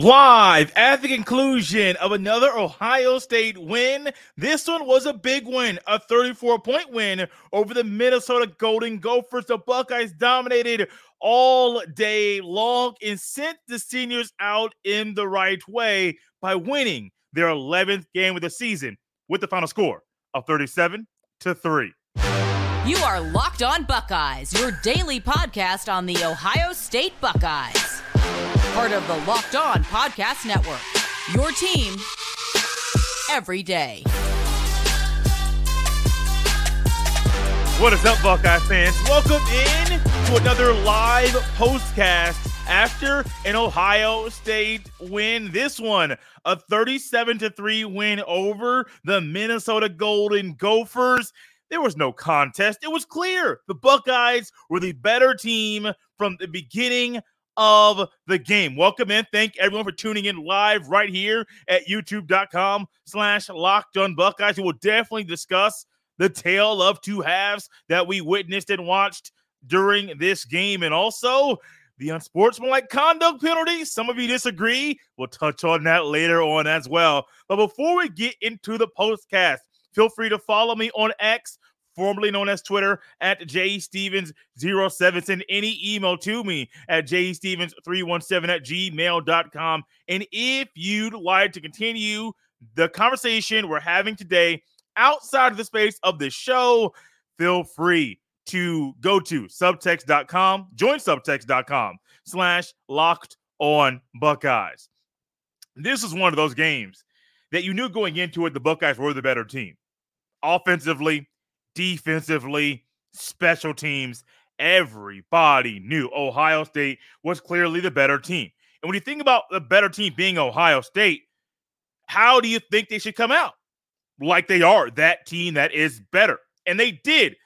Live at the conclusion of another Ohio State win. This one was a big win, a 34 point win over the Minnesota Golden Gophers. The Buckeyes dominated all day long and sent the seniors out in the right way by winning their 11th game of the season with the final score of 37 to 3. You are Locked On Buckeyes, your daily podcast on the Ohio State Buckeyes part of the Locked On Podcast Network. Your team every day. What is up, Buckeye fans? Welcome in to another live postcast after an Ohio State win. This one, a 37 to 3 win over the Minnesota Golden Gophers. There was no contest. It was clear the Buckeyes were the better team from the beginning of the game. Welcome in. Thank everyone for tuning in live right here at youtube.com slash locked on Buckeyes. We will definitely discuss the tale of two halves that we witnessed and watched during this game. And also the unsportsmanlike conduct penalty. Some of you disagree. We'll touch on that later on as well. But before we get into the postcast, feel free to follow me on X formerly known as Twitter, at jstevens07. Send any email to me at jstevens317 at gmail.com. And if you'd like to continue the conversation we're having today outside of the space of the show, feel free to go to subtext.com, join subtext.com slash locked on Buckeyes. This is one of those games that you knew going into it, the Buckeyes were the better team. Offensively, defensively, special teams, everybody knew Ohio State was clearly the better team. And when you think about the better team being Ohio State, how do you think they should come out? Like they are, that team that is better. And they did.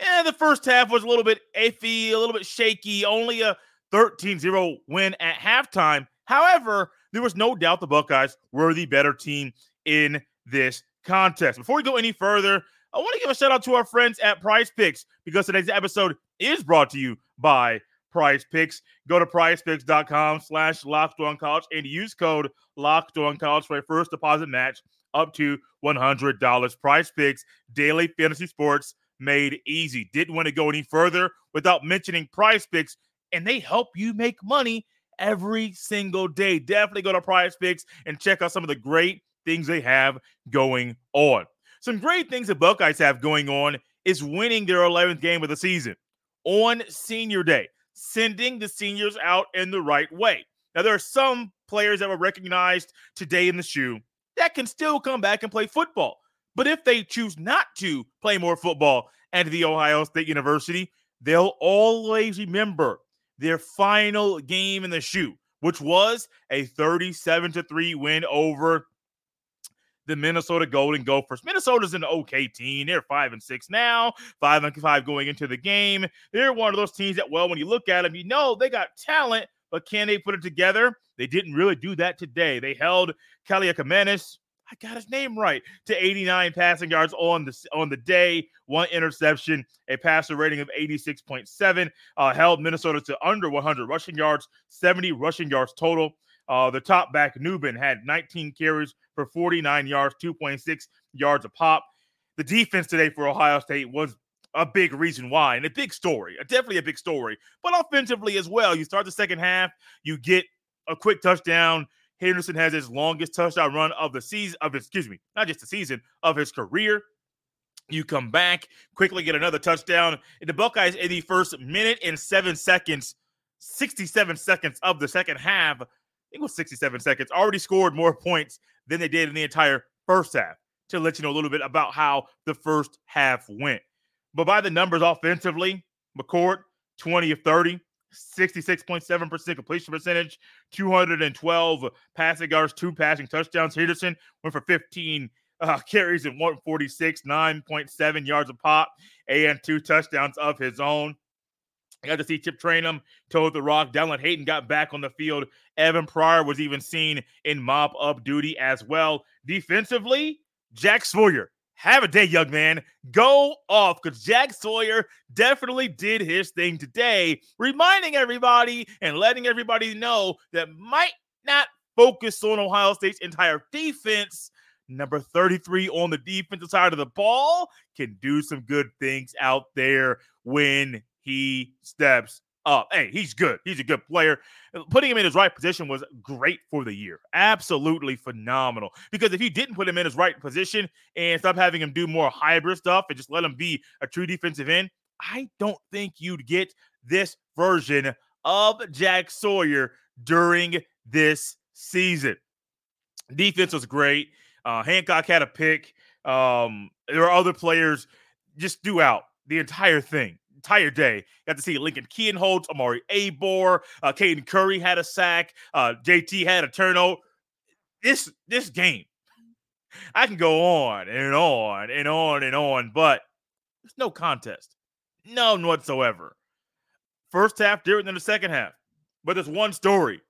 And the first half was a little bit iffy, a little bit shaky, only a 13 0 win at halftime. However, there was no doubt the Buckeyes were the better team in this contest. Before we go any further, I want to give a shout out to our friends at Prize Picks because today's episode is brought to you by Prize Picks. Go to prizepicks.com slash locked on college and use code locked on college for a first deposit match up to $100. Prize Picks, daily fantasy sports made easy. Didn't want to go any further without mentioning Prize Picks, and they help you make money every single day. Definitely go to Prize Picks and check out some of the great things they have going on. Some great things the Buckeyes have going on is winning their 11th game of the season on senior day, sending the seniors out in the right way. Now, there are some players that were recognized today in the shoe that can still come back and play football. But if they choose not to play more football at the Ohio State University, they'll always remember their final game in the shoe, which was a 37 to 3 win over the Minnesota Golden Gophers. Minnesota's an okay team. They're five and six now, five and five going into the game. They're one of those teams that, well, when you look at them, you know they got talent, but can they put it together? They didn't really do that today. They held Kaliakmanis, I got his name right, to 89 passing yards on the on the day, one interception, a passer rating of 86.7, uh, held Minnesota to under 100 rushing yards, 70 rushing yards total. Uh, the top back, Nubin, had 19 carries for 49 yards, 2.6 yards a pop. The defense today for Ohio State was a big reason why, and a big story, definitely a big story. But offensively as well, you start the second half, you get a quick touchdown. Henderson has his longest touchdown run of the season, of excuse me, not just the season of his career. You come back quickly, get another touchdown. And the Buckeyes in the first minute and seven seconds, 67 seconds of the second half, it was 67 seconds, already scored more points than they did in the entire first half to let you know a little bit about how the first half went. But by the numbers offensively, McCord, 20 of 30, 66.7% completion percentage, 212 passing yards, two passing touchdowns. Henderson went for 15 uh, carries and 146, 9.7 yards a pop, and two touchdowns of his own. I got to see Chip Trayanum toe the rock. Dallan Hayden got back on the field. Evan Pryor was even seen in mop up duty as well. Defensively, Jack Sawyer. Have a day, young man. Go off because Jack Sawyer definitely did his thing today, reminding everybody and letting everybody know that might not focus on Ohio State's entire defense. Number 33 on the defensive side of the ball can do some good things out there when he steps up. Hey, he's good. He's a good player. Putting him in his right position was great for the year. Absolutely phenomenal. Because if you didn't put him in his right position and stop having him do more hybrid stuff and just let him be a true defensive end, I don't think you'd get this version of Jack Sawyer during this season. Defense was great. Uh, Hancock had a pick. Um, there were other players just throughout the entire thing, entire day. You got to see Lincoln Kienholz, Omari Abor, uh, Caden Curry had a sack. Uh, JT had a turnover. This this game, I can go on and on and on and on, but there's no contest, none whatsoever. First half different than the second half, but there's one story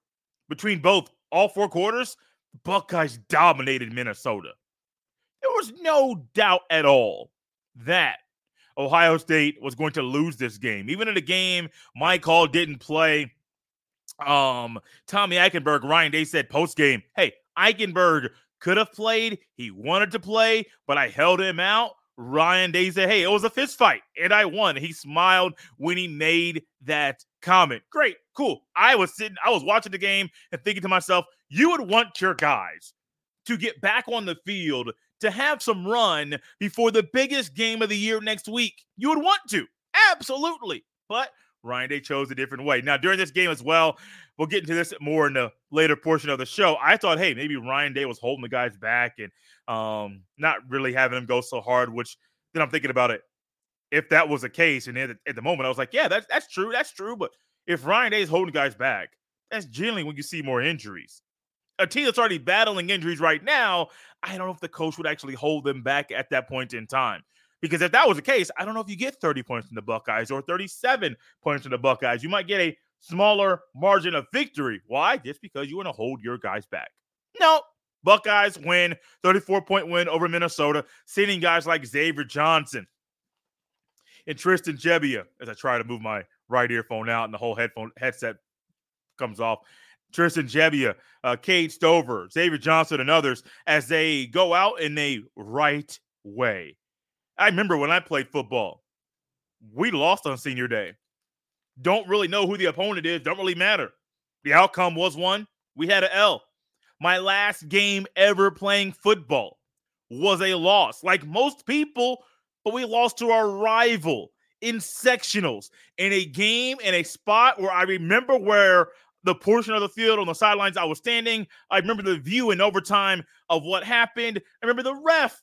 between both all four quarters. Buckeyes dominated Minnesota. There was no doubt at all that Ohio State was going to lose this game. Even in the game Mike Hall didn't play, um, Tommy Eichenberg, Ryan Day said post game, hey, Eichenberg could have played. He wanted to play, but I held him out. Ryan Day said, hey, it was a fist fight and I won. He smiled when he made that comment. Great, cool. I was sitting, I was watching the game and thinking to myself, you would want your guys to get back on the field to have some run before the biggest game of the year next week. You would want to, absolutely. But Ryan Day chose a different way. Now, during this game as well, we'll get into this more in the later portion of the show. I thought, hey, maybe Ryan Day was holding the guys back and um, not really having them go so hard, which then I'm thinking about it. If that was the case, and at the, at the moment, I was like, yeah, that's that's true, that's true. But if Ryan Day is holding guys back, that's generally when you see more injuries. A team that's already battling injuries right now, I don't know if the coach would actually hold them back at that point in time. Because if that was the case, I don't know if you get 30 points in the Buckeyes or 37 points in the Buckeyes. You might get a smaller margin of victory. Why? Just because you want to hold your guys back. No, Buckeyes win, 34 point win over Minnesota, sending guys like Xavier Johnson and Tristan Gebbia as I try to move my right earphone out and the whole headphone headset comes off. Tristan Gebbia, uh, Cade Stover, Xavier Johnson, and others as they go out in a right way. I remember when I played football, we lost on senior day. Don't really know who the opponent is, don't really matter. The outcome was one. We had an L. My last game ever playing football was a loss, like most people, but we lost to our rival in sectionals in a game in a spot where I remember where the portion of the field on the sidelines I was standing. I remember the view in overtime of what happened. I remember the ref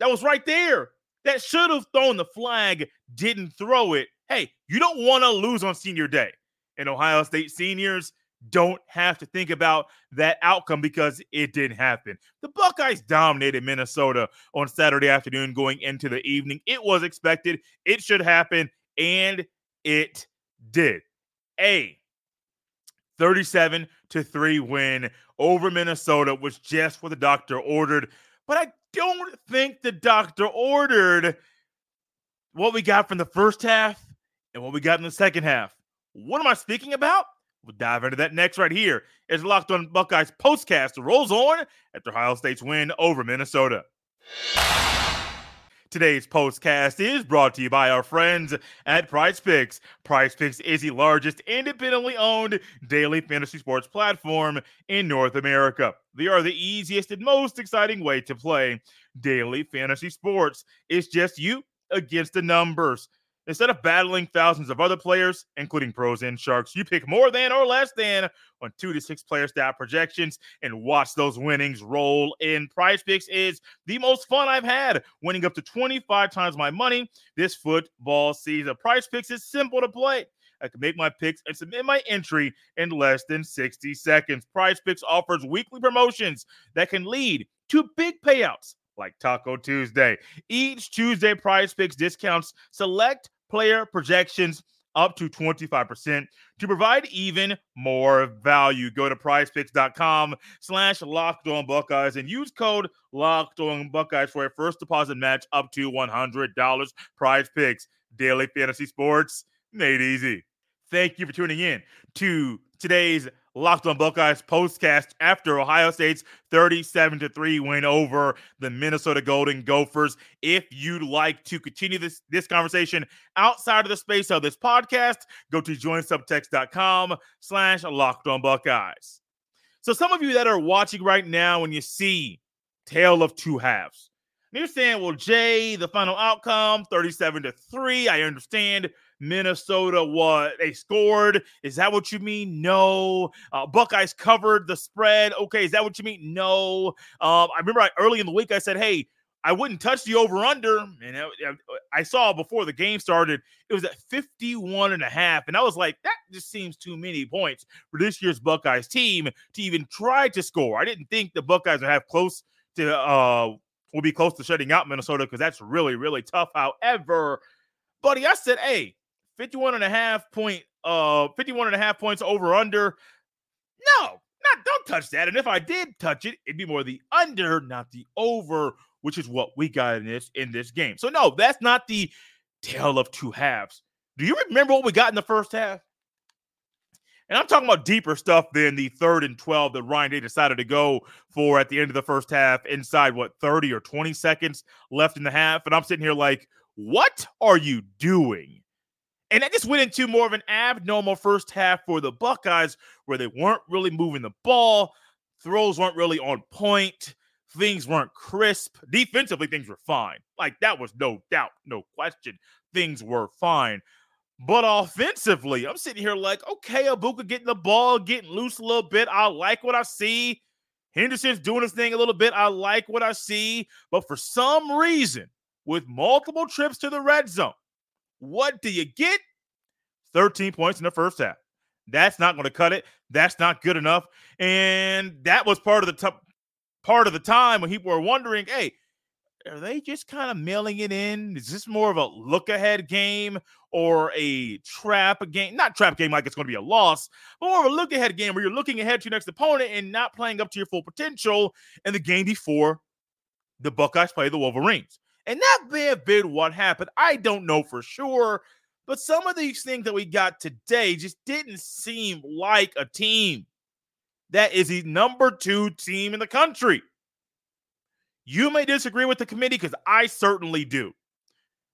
that was right there that should have thrown the flag, didn't throw it. Hey, you don't want to lose on senior day. And Ohio State seniors don't have to think about that outcome because it didn't happen. The Buckeyes dominated Minnesota on Saturday afternoon going into the evening. It was expected, it should happen, and it did. A 37 to 3 win over Minnesota was just what the doctor ordered. But I don't think the doctor ordered what we got from the first half and what we got in the second half. What am I speaking about? We'll dive into that next right here as Locked on Buckeyes postcast rolls on after Ohio State's win over Minnesota. Today's postcast is brought to you by our friends at Prize Picks. Prize Picks is the largest independently owned daily fantasy sports platform in North America. They are the easiest and most exciting way to play daily fantasy sports. It's just you against the numbers. Instead of battling thousands of other players, including pros and sharks, you pick more than or less than on two to six player stat projections and watch those winnings roll in. Prize Picks is the most fun I've had, winning up to 25 times my money this football season. Prize Picks is simple to play. I can make my picks and submit my entry in less than 60 seconds. Prize Picks offers weekly promotions that can lead to big payouts like Taco Tuesday. Each Tuesday, Prize Picks discounts select player projections up to 25% to provide even more value. Go to prizepicks.com slash locked on Buckeyes and use code locked on Buckeyes for a first deposit match up to $100. Prize Picks, daily fantasy sports made easy. Thank you for tuning in to today's Locked on Buckeyes postcast after Ohio State's 37 to 3 win over the Minnesota Golden Gophers. If you'd like to continue this, this conversation outside of the space of this podcast, go to joinsubtext.com slash locked on Buckeyes. So some of you that are watching right now when you see Tale of Two Halves, you're saying, well, Jay, the final outcome, 37 to 3. I understand Minnesota what they scored. Is that what you mean? No. Uh, Buckeyes covered the spread. Okay, is that what you mean? No. Um, I remember I, early in the week I said, hey, I wouldn't touch the over under. And I, I, saw before the game started, it was at 51 and a half. And I was like, that just seems too many points for this year's Buckeyes team to even try to score. I didn't think the Buckeyes would have close to, uh, will be close to shutting out Minnesota because that's really, really tough. However, buddy, I said, hey, 51 and a half point, uh, 51 and a half points over under. No, not don't touch that. And if I did touch it, it'd be more the under, not the over, which is what we got in this in this game. So no, that's not the tale of two halves. Do you remember what we got in the first half? And I'm talking about deeper stuff than the third and 12 that Ryan Day decided to go for at the end of the first half, inside what 30 or 20 seconds left in the half. And I'm sitting here like, what are you doing? And that just went into more of an abnormal first half for the Buckeyes, where they weren't really moving the ball, throws weren't really on point, things weren't crisp. Defensively, things were fine. Like that was no doubt, no question. Things were fine. But offensively, I'm sitting here like, okay, Egbuka getting the ball, getting loose a little bit. I like what I see. Henderson's doing his thing a little bit. I like what I see. But for some reason, with multiple trips to the red zone, what do you get? 13 points in the first half. That's not going to cut it. That's not good enough. And that was part of the top part of the time when people were wondering, hey, are they just kind of mailing it in? Is this more of a look ahead game or a trap game? Not trap game like it's going to be a loss, but more of a look ahead game where you're looking ahead to your next opponent and not playing up to your full potential in the game before the Buckeyes play the Wolverines. And that may have been what happened. I don't know for sure. But some of these things that we got today just didn't seem like a team that is the number two team in the country. You may disagree with the committee because I certainly do.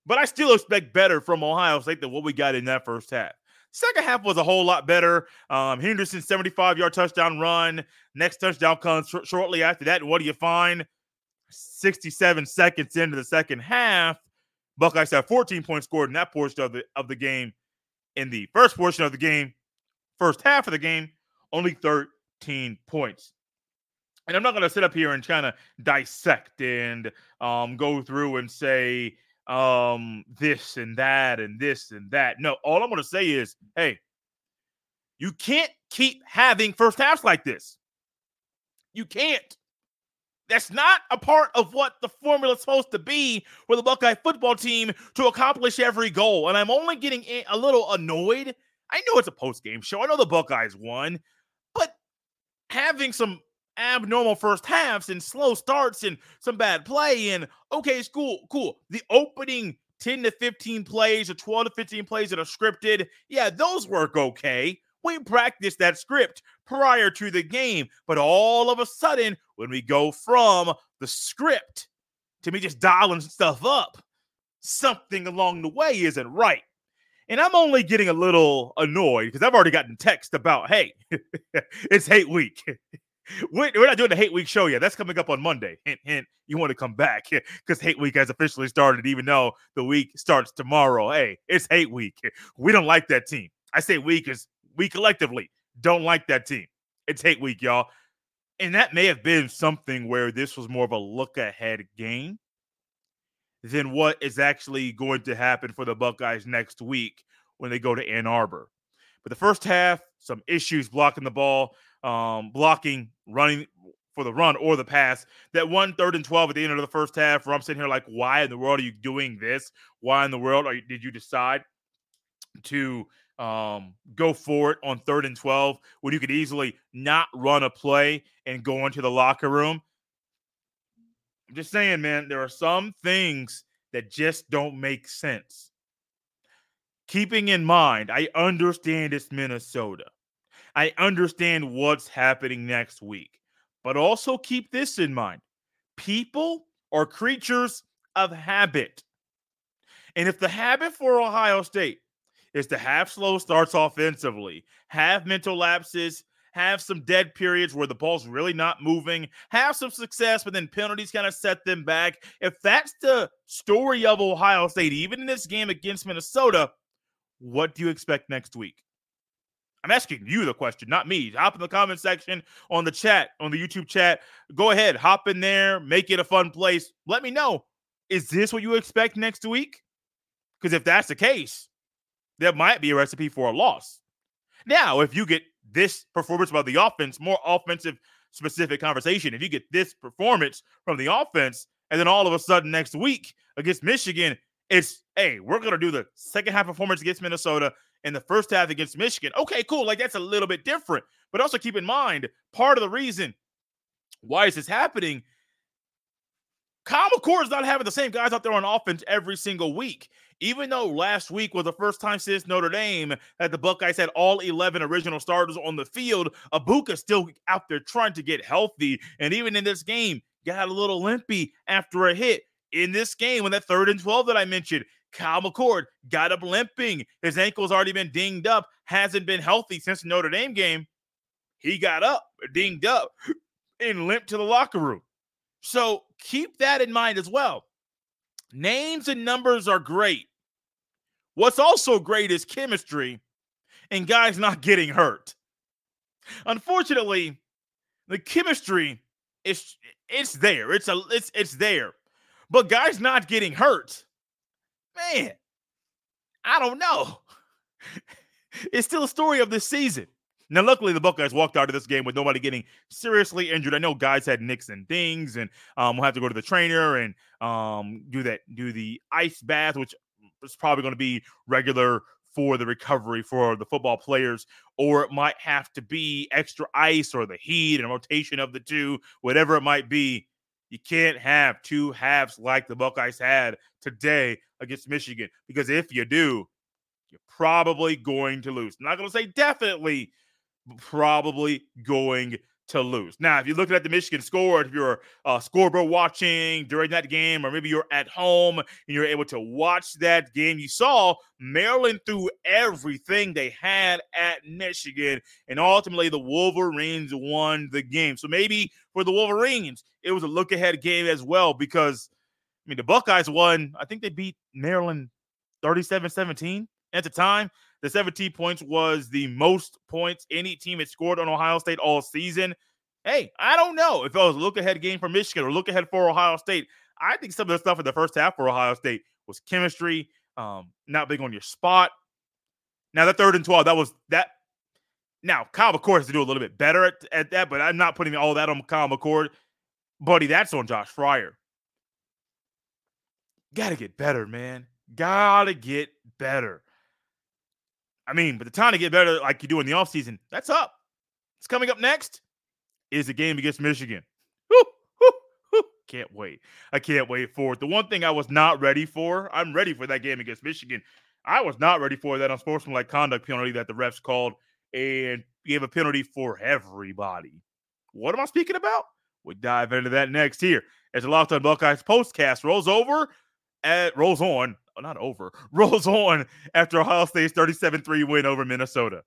But I still expect better from Ohio State than what we got in that first half. Second half was a whole lot better. Um, Henderson 75 yard touchdown run. Next touchdown comes sh- shortly after that. And what do you find? 67 seconds into the second half, Buckeyes have 14 points scored in that portion of the of the game. In the first portion of the game, first half of the game, only 13 points. And I'm not going to sit up here and kind of dissect and um, go through and say um, this and that and this and that. No, all I'm going to say is, hey, you can't keep having first halves like this. You can't. That's not a part of what the formula is supposed to be for the Buckeye football team to accomplish every goal. And I'm only getting a little annoyed. I know it's a post game show. I know the Buckeyes won, but having some abnormal first halves and slow starts and some bad play and okay, it's cool, cool. The opening 10 to 15 plays or 12 to 15 plays that are scripted, yeah, those work okay. We practiced that script prior to the game, but all of a sudden, when we go from the script to me just dialing stuff up, something along the way isn't right. And I'm only getting a little annoyed because I've already gotten text about, hey, it's hate week. We're not doing the hate week show yet. That's coming up on Monday. Hint, hint. You want to come back because hate week has officially started, even though the week starts tomorrow. Hey, it's hate week. We don't like that team. I say we because we collectively don't like that team. It's hate week, y'all. And that may have been something where this was more of a look ahead game than what is actually going to happen for the Buckeyes next week when they go to Ann Arbor. But the first half, some issues blocking the ball, um, blocking, running for the run or the pass. That one third and 12 at the end of the first half, where I'm sitting here like, why in the world are you doing this? Why in the world are you, did you decide to um, go for it on third and 12 when you could easily not run a play and go into the locker room. I'm just saying, man, there are some things that just don't make sense. Keeping in mind, I understand it's Minnesota. I understand what's happening next week. But also keep this in mind people are creatures of habit. And if the habit for Ohio State is to have slow starts offensively, have mental lapses, have some dead periods where the ball's really not moving, have some success, but then penalties kind of set them back. If that's the story of Ohio State, even in this game against Minnesota, what do you expect next week? I'm asking you the question, not me. Hop in the comment section on the chat, on the YouTube chat. Go ahead, hop in there, make it a fun place. Let me know. Is this what you expect next week? Because if that's the case, there might be a recipe for a loss. Now, if you get this performance by the offense, more offensive specific conversation. If you get this performance from the offense, and then all of a sudden next week against Michigan, it's hey, we're gonna do the second half performance against Minnesota and the first half against Michigan. Okay, cool. Like that's a little bit different. But also keep in mind, part of the reason why is this happening Kyle McCord is not having the same guys out there on offense every single week. Even though last week was the first time since Notre Dame that the Buckeyes had all 11 original starters on the field, Egbuka still out there trying to get healthy. And even in this game, got a little limpy after a hit. In this game, when that third and 12 that I mentioned, Kyle McCord got up limping. His ankle's already been dinged up, hasn't been healthy since the Notre Dame game. He got up, dinged up, and limped to the locker room. So keep that in mind as well. Names and numbers are great. What's also great is chemistry and guys not getting hurt. Unfortunately, the chemistry is it's there. It's a it's it's there. But guys not getting hurt. Man, I don't know. it's still a story of this season. Now, luckily, the Buckeyes walked out of this game with nobody getting seriously injured. I know guys had nicks and dings, and um, we'll have to go to the trainer and um, do that, do the ice bath, which is probably going to be regular for the recovery for the football players, or it might have to be extra ice or the heat and rotation of the two, whatever it might be. You can't have two halves like the Buckeyes had today against Michigan because if you do, you're probably going to lose. I'm not going to say definitely, probably going to lose. Now, if you're looking at the Michigan score, if you're uh, scoreboard watching during that game, or maybe you're at home and you're able to watch that game, you saw Maryland threw everything they had at Michigan, and ultimately the Wolverines won the game. So maybe for the Wolverines, it was a look ahead game as well because, I mean, the Buckeyes won. I think they beat Maryland 37 17 at the time. The 17 points was the most points any team had scored on Ohio State all season. Hey, I don't know if it was a look ahead game for Michigan or look ahead for Ohio State. I think some of the stuff in the first half for Ohio State was chemistry, um, not being on your spot. Now, the third and 12, that was that. Now, Kyle McCord has to do a little bit better at, at that, but I'm not putting all that on Kyle McCord. Buddy, that's on Josh Fryar. Gotta get better, man. Gotta get better. I mean, but the time to get better, like you do in the offseason, that's up. It's coming up next is the game against Michigan. Can't wait. I can't wait for it. The one thing I was not ready for, I'm ready for that game against Michigan. I was not ready for that unsportsmanlike conduct penalty that the refs called and gave a penalty for everybody. What am I speaking about? We dive into that next here as the Locked On Buckeyes postcast rolls over, at, rolls on not over, rolls on after Ohio State's 37 3 win over Minnesota.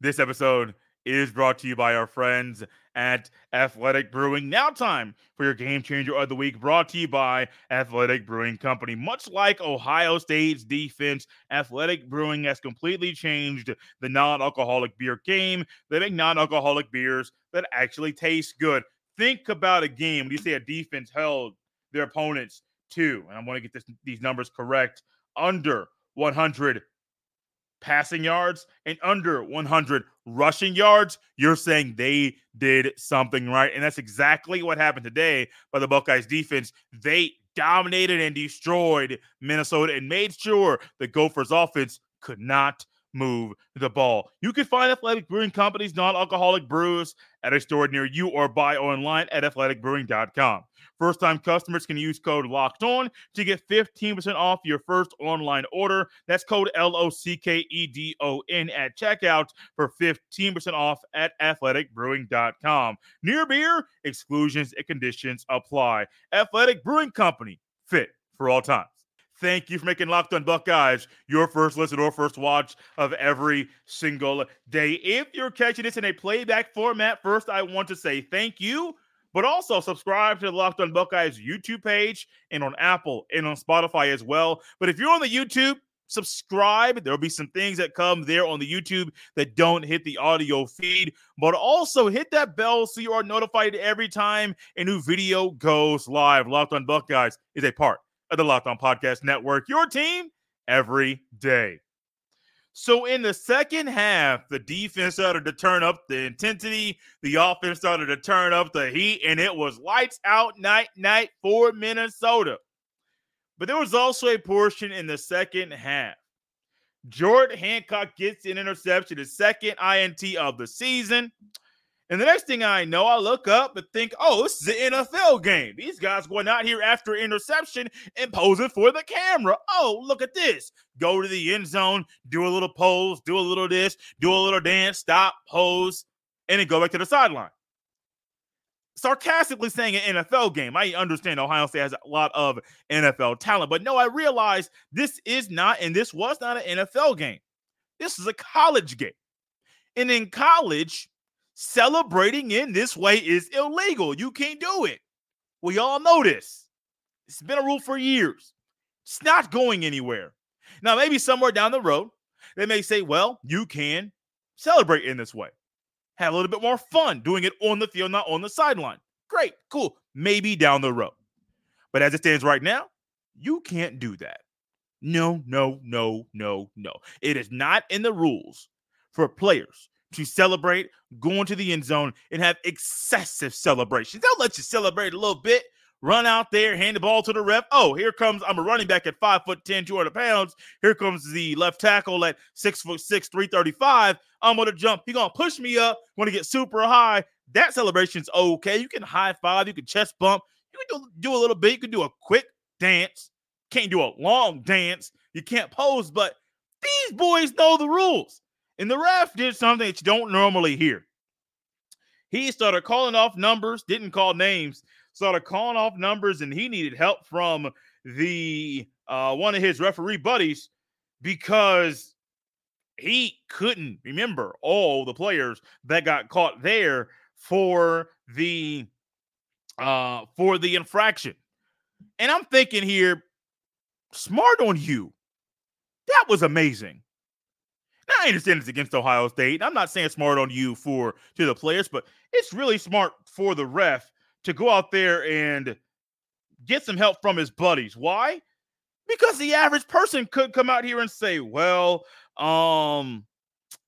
This episode is brought to you by our friends at Athletic Brewing. Now, time for your game changer of the week, brought to you by Athletic Brewing Company. Much like Ohio State's defense, Athletic Brewing has completely changed the non alcoholic beer game. They make non alcoholic beers that actually taste good. Think about a game when you say a defense held their opponents two, and I want to get this, these numbers correct, under 100 passing yards and under 100 rushing yards, you're saying they did something right. And that's exactly what happened today by the Buckeyes defense. They dominated and destroyed Minnesota and made sure the Gophers offense could not move the ball. You can find Athletic Brewing Company's non alcoholic brews at a store near you or buy online at athleticbrewing.com. First time customers can use code locked on to get 15% off your first online order. That's code L O C K E D O N at checkout for 15% off at athleticbrewing.com. Near beer, exclusions and conditions apply. Athletic Brewing Company, fit for all times. Thank you for making Locked on Buckeyes your first listen or first watch of every single day. If you're catching this in a playback format, first I want to say thank you, but also subscribe to the Locked on Buckeyes YouTube page and on Apple and on Spotify as well. But if you're on the YouTube, subscribe. There'll be some things that come there on the YouTube that don't hit the audio feed, but also hit that bell so you are notified every time a new video goes live. Locked on Buckeyes is a part of the Locked On Podcast Network, your team every day. So in the second half, the defense started to turn up the intensity. The offense started to turn up the heat, and it was lights out night night for Minnesota. But there was also a portion in the second half. Jordan Hancock gets an interception, his second INT of the season. And the next thing I know, I look up and think, oh, this is an NFL game. These guys going out here after interception and posing for the camera. Oh, look at this. Go to the end zone, do a little pose, do a little this, do a little dance, stop, pose, and then go back to the sideline. Sarcastically saying an NFL game. I understand Ohio State has a lot of NFL talent, but no, I realize this is not, and this was not an NFL game. This is a college game. And in college, celebrating in this way is illegal. You can't do it. We all know this. It's been a rule for years. It's not going anywhere. Now, maybe somewhere down the road, they may say, well, you can celebrate in this way. Have a little bit more fun doing it on the field, not on the sideline. Great, cool. Maybe down the road. But as it stands right now, you can't do that. No, no, no, no, no. It is not in the rules for players to celebrate, go into the end zone, and have excessive celebrations. They'll let you celebrate a little bit, run out there, hand the ball to the ref. Oh, here comes I'm a running back at five foot 10, 200 pounds. Here comes the left tackle at six foot six, 335. I'm gonna jump. He's gonna push me up, gonna get super high. That celebration's okay. You can high five, you can chest bump, you can do, do a little bit, you can do a quick dance. Can't do a long dance. You can't pose, but these boys know the rules. And the ref did something that you don't normally hear. He started calling off numbers, didn't call names, started calling off numbers, and he needed help from the uh, one of his referee buddies because he couldn't remember all the players that got caught there for the uh for the infraction. And I'm thinking here, smart on you. That was amazing. I understand it's against Ohio State. I'm not saying smart on you for to the players, but it's really smart for the ref to go out there and get some help from his buddies. Why? Because the average person could come out here and say, "Well, um,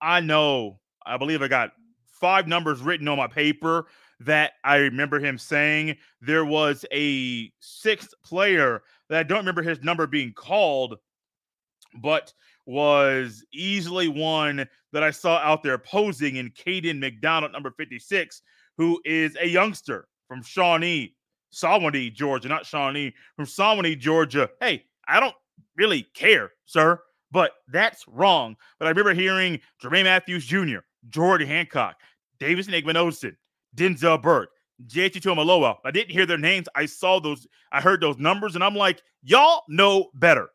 I know. I believe I got five numbers written on my paper that I remember him saying. There was a sixth player that I don't remember his number being called, but was easily one that I saw out there posing in Caden McDonald, number 56, who is a youngster from Shawnee, Shawnee, Georgia, not Shawnee, from Shawnee, Georgia. Hey, I don't really care, sir, but that's wrong. But I remember hearing Jermaine Matthews Jr., Jordan Hancock, Davis Igbinosun, Denzel Burke, JT Tuimoloau. I didn't hear their names. I saw those, I heard those numbers, and I'm like, y'all know better.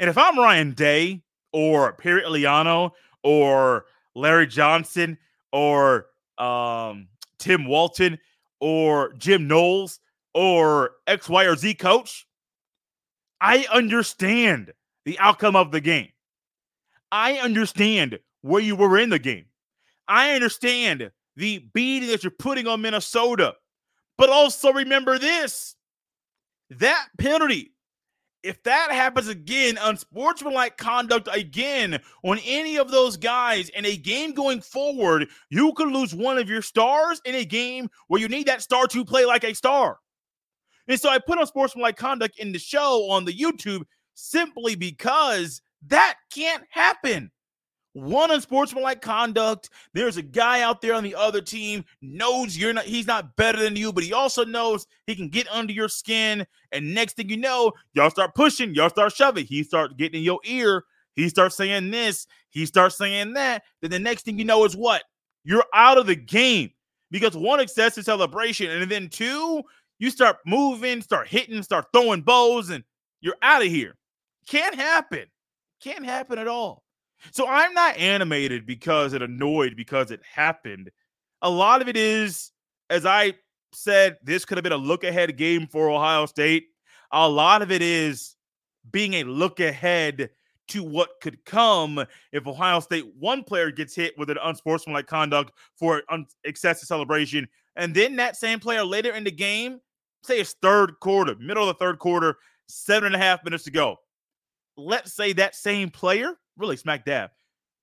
And if I'm Ryan Day or Perry Eliano or Larry Johnson or um, Tim Walton or Jim Knowles or X, Y, or Z coach, I understand the outcome of the game. I understand where you were in the game. I understand the beating that you're putting on Minnesota. But also remember this that penalty if that happens again, unsportsmanlike conduct again on any of those guys in a game going forward, you could lose one of your stars in a game where you need that star to play like a star. And so I put on sportsmanlike conduct in the show on the YouTube simply because That can't happen. One unsportsmanlike conduct. There's a guy out there on the other team knows you're not he's not better than you, but he also knows he can get under your skin. And next thing you know, y'all start pushing, y'all start shoving. He starts getting in your ear. He starts saying this, he starts saying that. Then the next thing you know is what? You're out of the game because one excessive celebration, and then two, you start moving, start hitting, start throwing bows, and you're out of here. Can't happen. Can't happen at all. So I'm not animated because it annoyed because it happened. A lot of it is, as I said, this could have been a look ahead game for Ohio State. A lot of it is being a look ahead to what could come if Ohio State one player gets hit with an unsportsmanlike conduct for un- excessive celebration, and then that same player later in the game, say it's third quarter, middle of the third quarter, seven and a half minutes to go. Let's say that same player, really smack dab,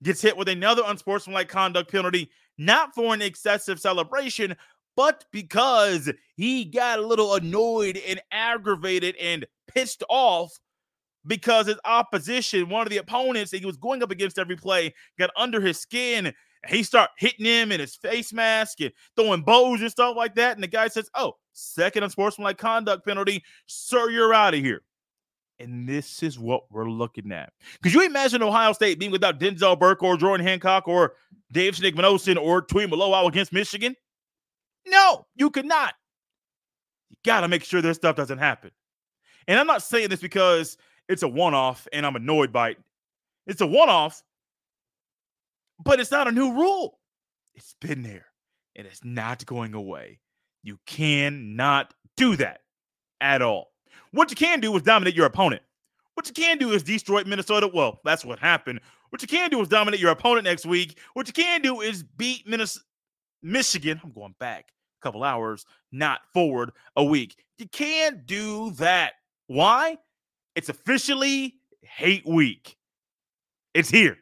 gets hit with another unsportsmanlike conduct penalty, not for an excessive celebration, but because he got a little annoyed and aggravated and pissed off because his opposition, one of the opponents that he was going up against every play, got under his skin. And he start hitting him in his face mask and throwing bows and stuff like that. And the guy says, "Oh, second unsportsmanlike conduct penalty, sir, you're out of here." And this is what we're looking at. Could you imagine Ohio State being without Denzel Burke or Jordan Hancock or Dave Schnickman or Tuimoloau against Michigan? No, you could not. You got to make sure this stuff doesn't happen. And I'm not saying this because it's a one off and I'm annoyed by it. It's a one off, but it's not a new rule. It's been there and it's not going away. You cannot do that at all. What you can do is dominate your opponent. What you can do is destroy Minnesota. Well, that's what happened. What you can do is dominate your opponent next week. What you can do is beat Minnesota, Michigan. I'm going back a couple hours, not forward a week. You can't do that. Why? It's officially hate week. It's here.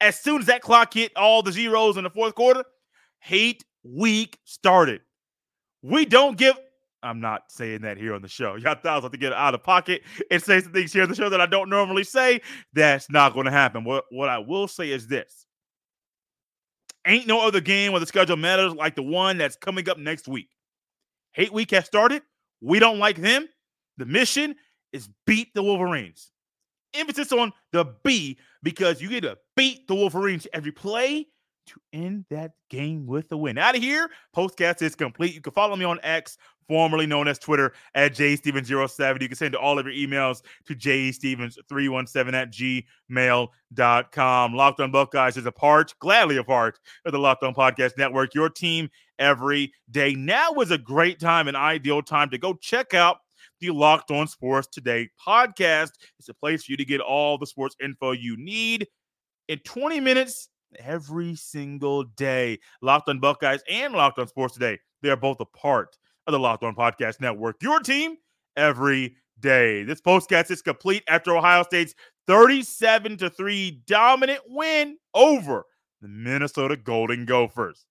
As soon as that clock hit all the zeros in the fourth quarter, hate week started. We don't give. I'm not saying that here on the show. Y'all thought I to get out of pocket and say some things here on the show that I don't normally say. That's not going to happen. What, what I will say is this Ain't no other game where the schedule matters like the one that's coming up next week. Hate week has started. We don't like them. The mission is beat the Wolverines. Emphasis on the B because you get to beat the Wolverines every play to end that game with a win. Out of here, postcast is complete. You can follow me on X, formerly known as Twitter, at jstevens07. You can send all of your emails to jstevens317 at gmail.com. Locked on Buckeyes is a part, gladly a part of the Locked on Podcast Network, your team every day. Now is a great time, an ideal time to go check out the Locked On Sports Today podcast. It's a place for you to get all the sports info you need in 20 minutes every single day. Locked On Buckeyes and Locked On Sports Today, they are both a part of the Locked On Podcast Network. Your team every day. This postcast is complete after Ohio State's 37 to 3 dominant win over the Minnesota Golden Gophers.